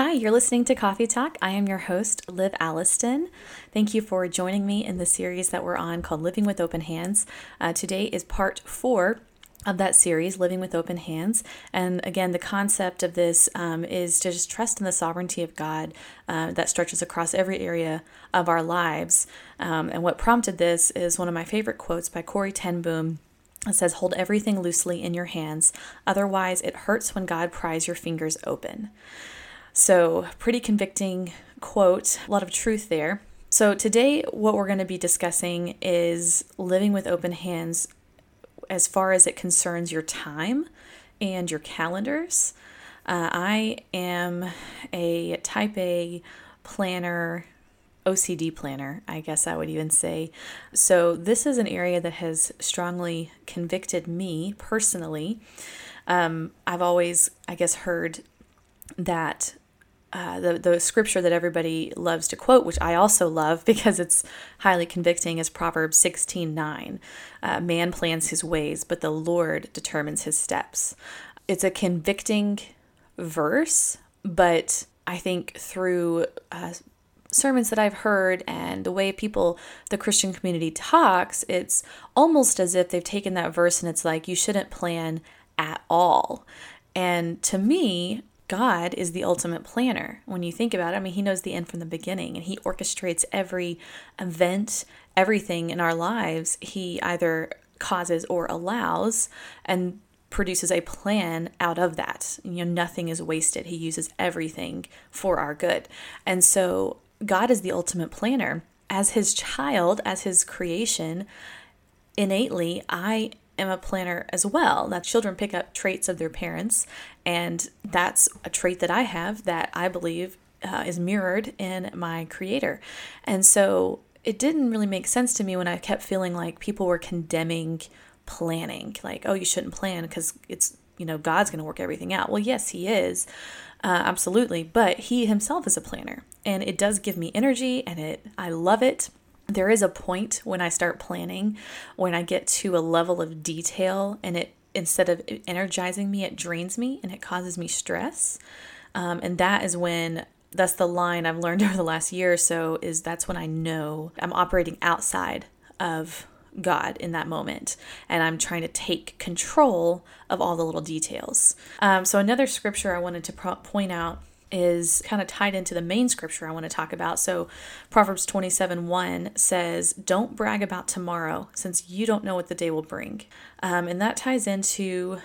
Hi, you're listening to Coffee Talk. I am your host, Liv Alliston. Thank you for joining me in the series that we're on called Living with Open Hands. Uh, today is part four of that series, Living with Open Hands. And again, the concept of this um, is to just trust in the sovereignty of God uh, that stretches across every area of our lives. Um, and what prompted this is one of my favorite quotes by Corrie ten Boom. It says, Hold everything loosely in your hands, otherwise, it hurts when God pries your fingers open. So, pretty convicting quote, a lot of truth there. So, today, what we're going to be discussing is living with open hands as far as it concerns your time and your calendars. Uh, I am a type A planner, OCD planner, I guess I would even say. So, this is an area that has strongly convicted me personally. Um, I've always, I guess, heard that uh, the the scripture that everybody loves to quote, which I also love because it's highly convicting, is Proverbs sixteen nine. Uh, Man plans his ways, but the Lord determines his steps. It's a convicting verse, but I think through uh, sermons that I've heard and the way people, the Christian community talks, it's almost as if they've taken that verse and it's like you shouldn't plan at all. And to me, God is the ultimate planner. When you think about it, I mean, He knows the end from the beginning and He orchestrates every event, everything in our lives. He either causes or allows and produces a plan out of that. You know, nothing is wasted. He uses everything for our good. And so God is the ultimate planner. As His child, as His creation, innately, I am a planner as well. Now, children pick up traits of their parents, and that's a trait that I have that I believe uh, is mirrored in my creator. And so it didn't really make sense to me when I kept feeling like people were condemning planning, like, oh, you shouldn't plan because it's, you know, God's going to work everything out. Well, yes, He is. Uh, absolutely. But He Himself is a planner, and it does give me energy, and it, I love it there is a point when I start planning, when I get to a level of detail and it instead of energizing me, it drains me and it causes me stress. Um, and that is when that's the line I've learned over the last year or so is that's when I know I'm operating outside of God in that moment, and I'm trying to take control of all the little details. Um, so, another scripture I wanted to pro- point out is kind of tied into the main scripture I want to talk about. So, Proverbs 27 1 says, Don't brag about tomorrow, since you don't know what the day will bring. Um, and that ties into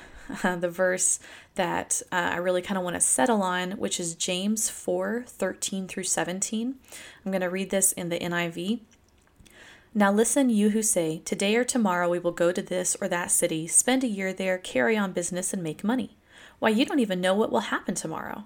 uh, the verse that uh, I really kind of want to settle on, which is James 4 13 through 17. I'm going to read this in the NIV. Now listen, you who say, Today or tomorrow we will go to this or that city, spend a year there, carry on business, and make money. Why, you don't even know what will happen tomorrow.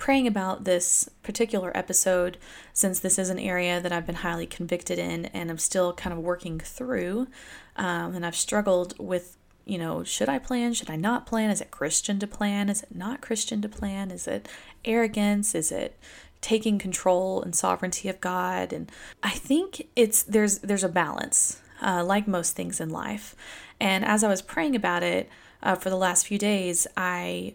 praying about this particular episode since this is an area that I've been highly convicted in and I'm still kind of working through. Um, and I've struggled with, you know, should I plan? Should I not plan? Is it Christian to plan? Is it not Christian to plan? Is it arrogance? Is it taking control and sovereignty of God? And I think it's there's there's a balance, uh, like most things in life. And as I was praying about it, uh, for the last few days, I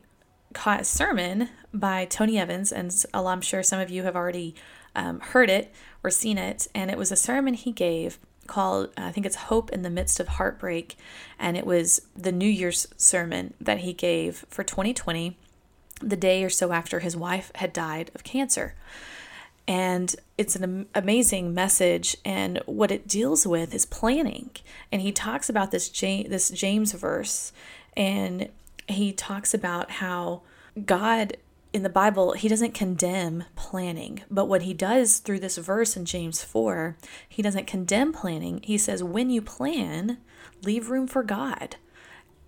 caught a sermon by Tony Evans, and I'm sure some of you have already um, heard it or seen it. And it was a sermon he gave called, I think it's Hope in the Midst of Heartbreak. And it was the New Year's sermon that he gave for 2020, the day or so after his wife had died of cancer. And it's an amazing message, and what it deals with is planning. And he talks about this James, this James verse, and he talks about how God in the Bible, he doesn't condemn planning, but what he does through this verse in James 4, he doesn't condemn planning. He says, when you plan, leave room for God.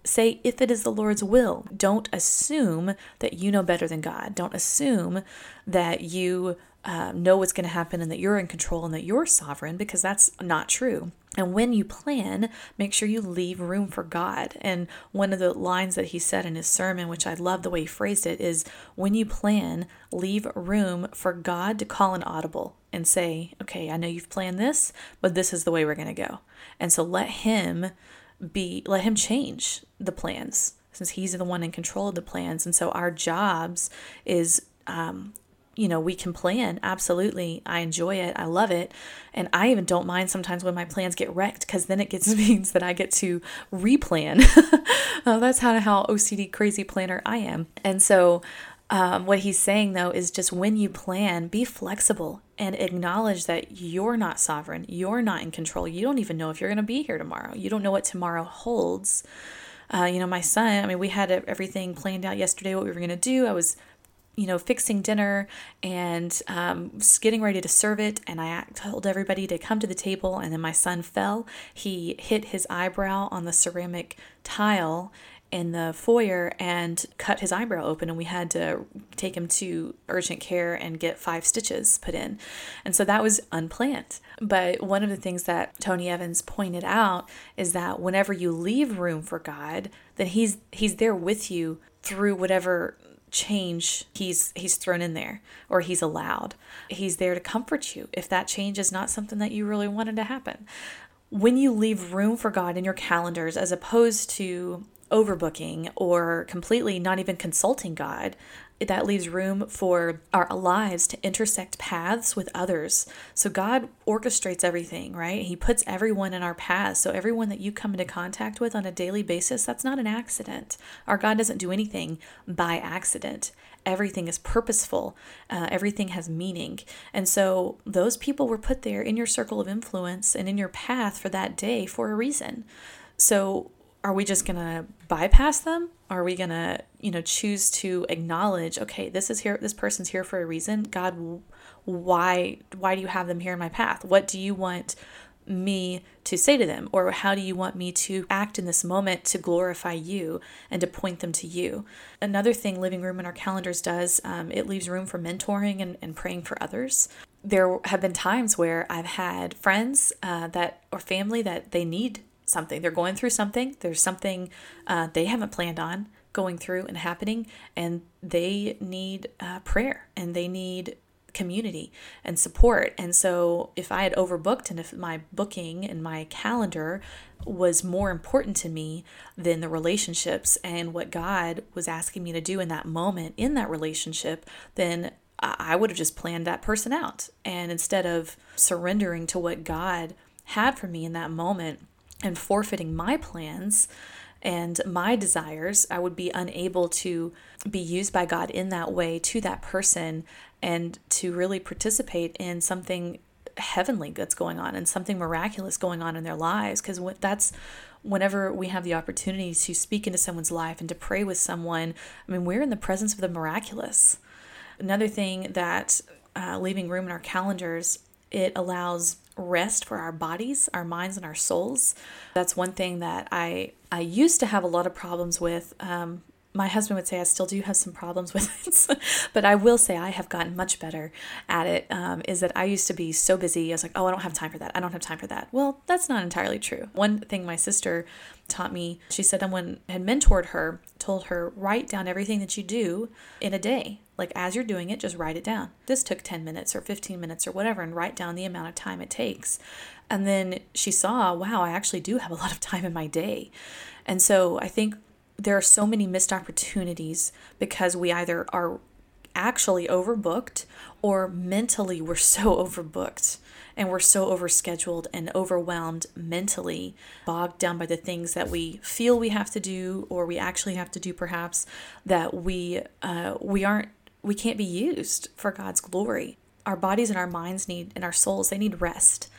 Say, if it is the Lord's will. Don't assume that you know better than God. Don't assume that you uh, know what's going to happen and that you're in control and that you're sovereign because that's not true. And when you plan, make sure you leave room for God. And one of the lines that he said in his sermon, which I love the way he phrased it, is when you plan, leave room for God to call an audible and say, okay, I know you've planned this, but this is the way we're going to go. And so let him be, let him change the plans since he's the one in control of the plans. And so our jobs is um, you know, we can plan. Absolutely. I enjoy it. I love it. And I even don't mind sometimes when my plans get wrecked because then it gets means that I get to replan. uh, that's how, how OCD crazy planner I am. And so um, what he's saying though is just when you plan, be flexible and acknowledge that you're not sovereign. You're not in control. You don't even know if you're going to be here tomorrow. You don't know what tomorrow holds. Uh, you know, my son, I mean, we had everything planned out yesterday, what we were going to do. I was you know, fixing dinner and um, getting ready to serve it. And I told everybody to come to the table. And then my son fell. He hit his eyebrow on the ceramic tile in the foyer and cut his eyebrow open and we had to take him to urgent care and get five stitches put in. And so that was unplanned. But one of the things that Tony Evans pointed out is that whenever you leave room for God, then he's he's there with you through whatever change he's he's thrown in there or he's allowed. He's there to comfort you if that change is not something that you really wanted to happen. When you leave room for God in your calendars as opposed to overbooking or completely not even consulting God, that leaves room for our lives to intersect paths with others. So God orchestrates everything, right? He puts everyone in our paths. So everyone that you come into contact with on a daily basis, that's not an accident. Our God doesn't do anything by accident. Everything is purposeful. Uh, everything has meaning. And so those people were put there in your circle of influence and in your path for that day for a reason. So are we just going to bypass them? Are we going to, you know, choose to acknowledge, okay, this is here this person's here for a reason. God, why why do you have them here in my path? What do you want me to say to them or how do you want me to act in this moment to glorify you and to point them to you another thing living room in our calendars does um, it leaves room for mentoring and, and praying for others there have been times where i've had friends uh, that or family that they need something. They're going through something. There's something uh, they haven't planned on going through and happening, and they need uh, prayer and they need community and support. And so, if I had overbooked and if my booking and my calendar was more important to me than the relationships and what God was asking me to do in that moment in that relationship, then I would have just planned that person out. And instead of surrendering to what God had for me in that moment, and forfeiting my plans and my desires, I would be unable to be used by God in that way to that person and to really participate in something heavenly that's going on and something miraculous going on in their lives. Because that's whenever we have the opportunity to speak into someone's life and to pray with someone i mean we're in the presence of the miraculous. Another thing that uh, leaving room in our calendars it allows rest for our bodies, our minds, and our souls. That's one thing that I I used to have a lot of problems with. Um, my husband would say I still do have some problems with it, but I will say I have gotten much better at it. Um, is that I used to be so busy. I was like, oh, I don't have time for that. I don't have time for that. Well, that's not entirely true. One thing my sister taught me, she said someone had mentored her, told her, write down everything that you do in a day. Like as you're doing it, just write it down. This took 10 minutes or 15 minutes or whatever, and write down the amount of time it takes. And then she saw, wow, I actually do have a lot of time in my day. And so I think there are so many missed opportunities because we either are actually overbooked or mentally we're so overbooked and we're so overscheduled and overwhelmed mentally, bogged down by the things that we feel we have to do or we actually have to do perhaps that we uh, we aren't we can't be used for God's glory. Our bodies and our minds need and our souls they need rest.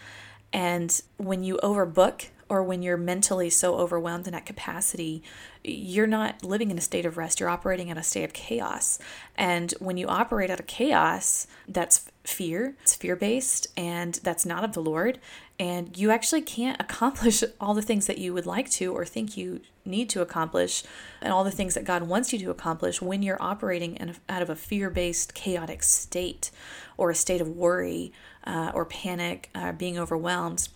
And when you overbook or when you're mentally so overwhelmed and at capacity, you're not living in a state of rest. You're operating in a state of chaos. And when you operate out of chaos, that's fear, it's fear based, and that's not of the Lord. And you actually can't accomplish all the things that you would like to or think you need to accomplish, and all the things that God wants you to accomplish when you're operating in out of a fear based, chaotic state or a state of worry uh, or panic, uh, being overwhelmed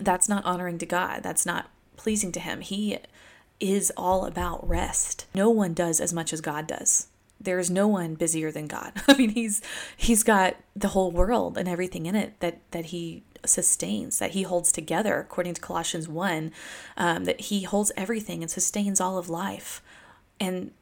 that's not honoring to God. That's not pleasing to Him. He is all about rest. No one does as much as God does. There is no one busier than God. I mean, he's he's got the whole world and everything in it that that he sustains, that he holds together, according to Colossians 1, um, that he holds everything and sustains all of life. And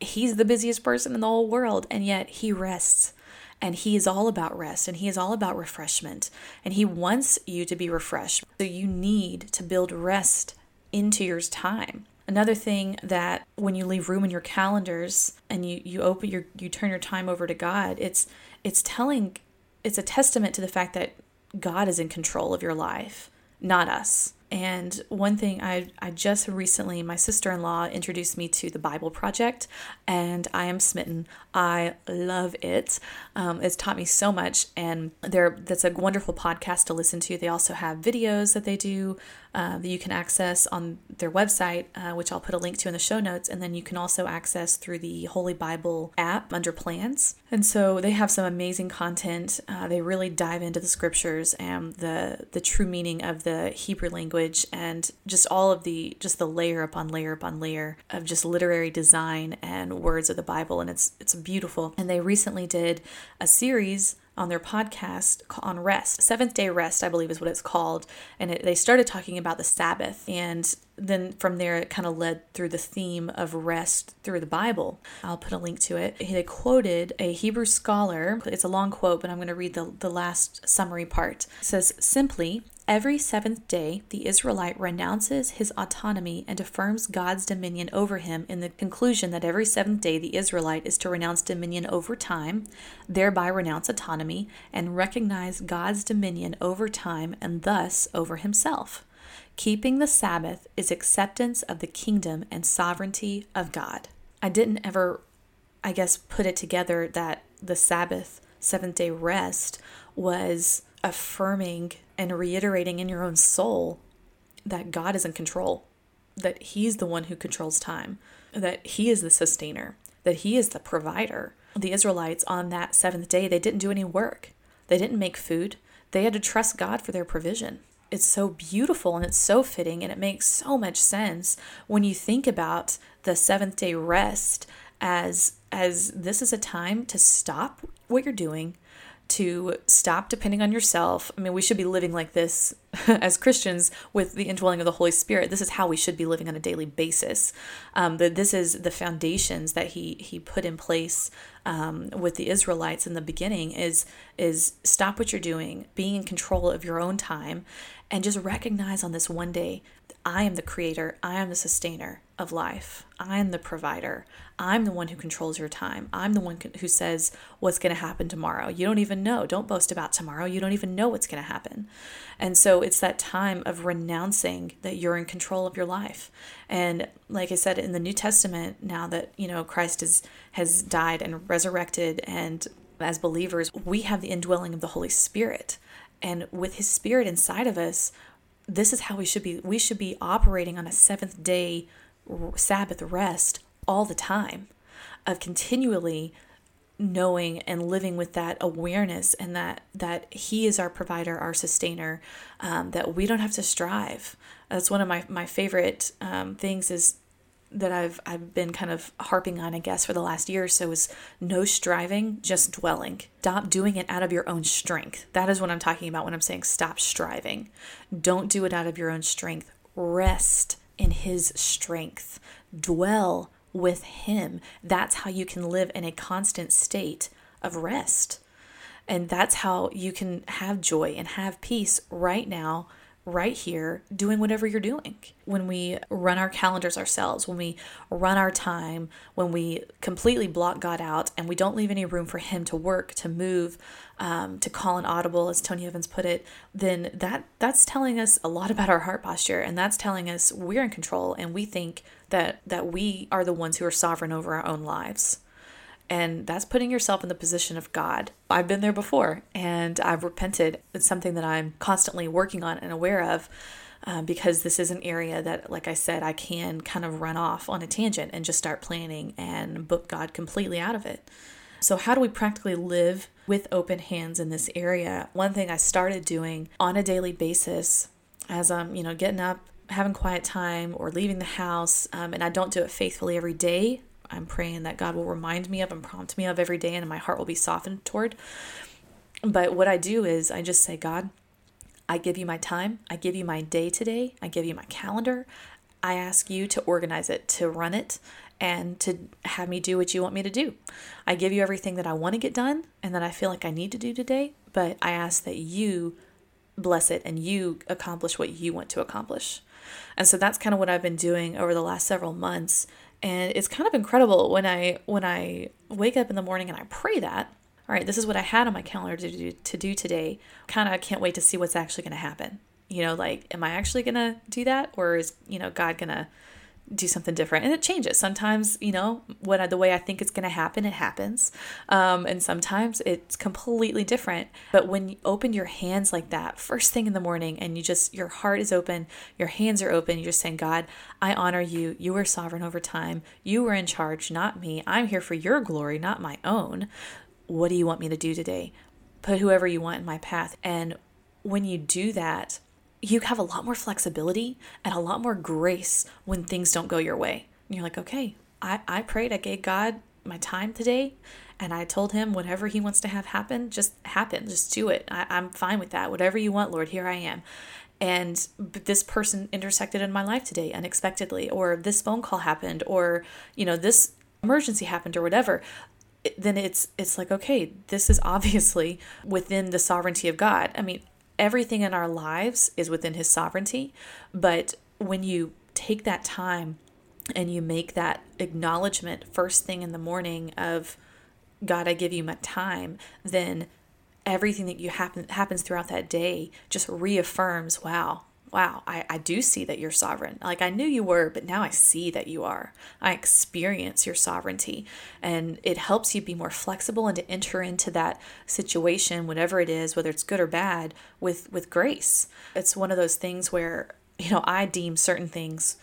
he's the busiest person in the whole world, and yet he rests. And he is all about rest and he is all about refreshment. And he wants you to be refreshed. So you need to build rest into your time. Another thing that when you leave room in your calendars and you, you open your you turn your time over to God, it's it's telling it's a testament to the fact that God is in control of your life, not us. And one thing I, I just recently, my sister in law introduced me to the Bible Project, and I am smitten. I love it. Um, it's taught me so much, and there that's a wonderful podcast to listen to. They also have videos that they do uh, that you can access on their website, uh, which I'll put a link to in the show notes. And then you can also access through the Holy Bible app under plans. And so they have some amazing content. Uh, they really dive into the scriptures and the the true meaning of the Hebrew language and just all of the just the layer upon layer upon layer of just literary design and words of the Bible. And it's it's beautiful. And they recently did a series on their podcast on rest. Seventh day rest, I believe, is what it's called. And it, they started talking about the Sabbath. And then from there, it kind of led through the theme of rest through the Bible. I'll put a link to it. They quoted a Hebrew scholar. It's a long quote, but I'm going to read the, the last summary part. It says, Simply, Every seventh day, the Israelite renounces his autonomy and affirms God's dominion over him in the conclusion that every seventh day the Israelite is to renounce dominion over time, thereby renounce autonomy, and recognize God's dominion over time and thus over himself. Keeping the Sabbath is acceptance of the kingdom and sovereignty of God. I didn't ever, I guess, put it together that the Sabbath, seventh day rest, was affirming and reiterating in your own soul that God is in control, that He's the one who controls time, that He is the sustainer, that He is the provider. The Israelites on that seventh day, they didn't do any work, they didn't make food, they had to trust God for their provision. It's so beautiful and it's so fitting, and it makes so much sense when you think about the seventh day rest as as this is a time to stop what you're doing to stop depending on yourself. I mean, we should be living like this as Christians with the indwelling of the Holy Spirit. This is how we should be living on a daily basis. Um, but this is the foundations that he he put in place um, with the Israelites in the beginning. Is is stop what you're doing, being in control of your own time, and just recognize on this one day, I am the creator, I am the sustainer of life. I'm the provider. I'm the one who controls your time. I'm the one who says what's going to happen tomorrow. You don't even know. Don't boast about tomorrow. You don't even know what's going to happen. And so it's that time of renouncing that you're in control of your life. And like I said in the New Testament, now that, you know, Christ is, has died and resurrected and as believers, we have the indwelling of the Holy Spirit. And with his spirit inside of us, this is how we should be. We should be operating on a seventh day Sabbath rest all the time, of continually knowing and living with that awareness and that that he is our provider our sustainer um, that we don't have to strive that's one of my, my favorite um, things is that I've I've been kind of harping on I guess for the last year or so is no striving just dwelling stop doing it out of your own strength that is what I'm talking about when I'm saying stop striving don't do it out of your own strength rest in His strength. Dwell with Him. That's how you can live in a constant state of rest. And that's how you can have joy and have peace right now right here doing whatever you're doing. When we run our calendars ourselves, when we run our time, when we completely block God out and we don't leave any room for Him to work, to move, um, to call an audible, as Tony Evans put it, then that that's telling us a lot about our heart posture, and that's telling us we're in control and we think that that we are the ones who are sovereign over our own lives. And that's putting yourself in the position of God. I've been there before and I've repented. It's something that I'm constantly working on and aware of. Uh, because this is an area that, like I said, I can kind of run off on a tangent and just start planning and book God completely out of it. So, how do we practically live with open hands in this area? One thing I started doing on a daily basis as I'm, you know, getting up, having quiet time, or leaving the house, um, and I don't do it faithfully every day, I'm praying that God will remind me of and prompt me of every day, and my heart will be softened toward. But what I do is I just say, God, I give you my time. I give you my day today. I give you my calendar. I ask you to organize it, to run it, and to have me do what you want me to do. I give you everything that I want to get done and that I feel like I need to do today, but I ask that you bless it and you accomplish what you want to accomplish. And so that's kind of what I've been doing over the last several months and it's kind of incredible when I when I wake up in the morning and I pray that all right, this is what I had on my calendar to do, to do today. Kind of can't wait to see what's actually going to happen. You know, like, am I actually going to do that? Or is, you know, God going to do something different? And it changes. Sometimes, you know, when the way I think it's going to happen, it happens. Um, and sometimes it's completely different. But when you open your hands like that, first thing in the morning, and you just, your heart is open, your hands are open, you're just saying, God, I honor you. You are sovereign over time. You are in charge, not me. I'm here for your glory, not my own what do you want me to do today? Put whoever you want in my path. And when you do that, you have a lot more flexibility and a lot more grace when things don't go your way. And you're like, okay, I, I prayed, I gave God my time today, and I told him whatever he wants to have happen, just happen, just do it. I, I'm fine with that. Whatever you want, Lord, here I am. And this person intersected in my life today unexpectedly, or this phone call happened, or, you know, this emergency happened, or whatever then it's it's like okay this is obviously within the sovereignty of god i mean everything in our lives is within his sovereignty but when you take that time and you make that acknowledgement first thing in the morning of god i give you my time then everything that you happen happens throughout that day just reaffirms wow wow, I, I do see that you're sovereign. Like I knew you were, but now I see that you are. I experience your sovereignty. And it helps you be more flexible and to enter into that situation, whatever it is, whether it's good or bad, with, with grace. It's one of those things where, you know, I deem certain things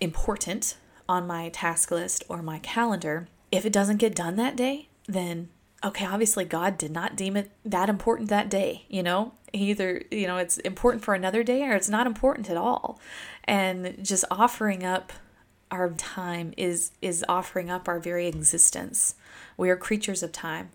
important on my task list or my calendar. If it doesn't get done that day, then okay, obviously God did not deem it that important that day, you know? Either, you know, it's important for another day or it's not important at all. And just offering up our time is is offering up our very existence. We are creatures of time.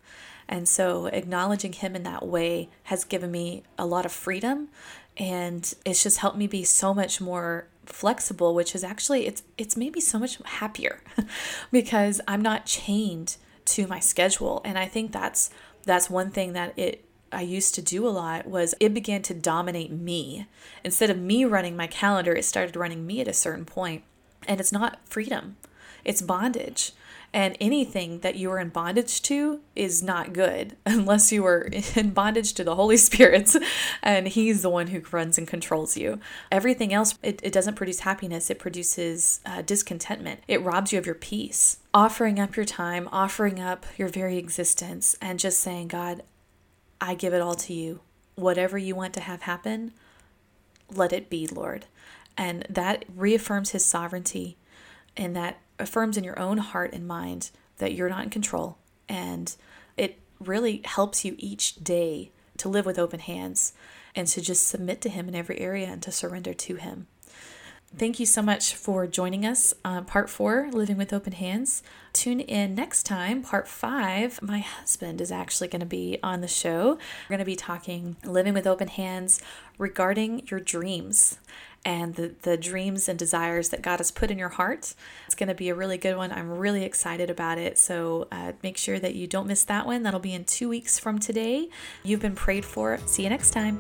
And so acknowledging him in that way has given me a lot of freedom and it's just helped me be so much more flexible, which is actually it's it's made me so much happier because I'm not chained to my schedule. And I think that's that's one thing that it I used to do a lot was it began to dominate me. Instead of me running my calendar, it started running me at a certain point. And it's not freedom. It's bondage. And anything that you are in bondage to is not good unless you are in bondage to the Holy Spirit and He's the one who runs and controls you. Everything else, it, it doesn't produce happiness, it produces uh, discontentment. It robs you of your peace. Offering up your time, offering up your very existence, and just saying, God, I give it all to you. Whatever you want to have happen, let it be, Lord. And that reaffirms His sovereignty and that affirms in your own heart and mind that you're not in control. And it really helps you each day to live with open hands and to just submit to Him in every area and to surrender to Him. Thank you so much for joining us on part four, Living with Open Hands. Tune in next time, part five. My husband is actually going to be on the show. We're going to be talking Living with Open Hands regarding your dreams and the, the dreams and desires that God has put in your heart. It's going to be a really good one. I'm really excited about it. So uh, make sure that you don't miss that one. That'll be in two weeks from today. You've been prayed for. See you next time.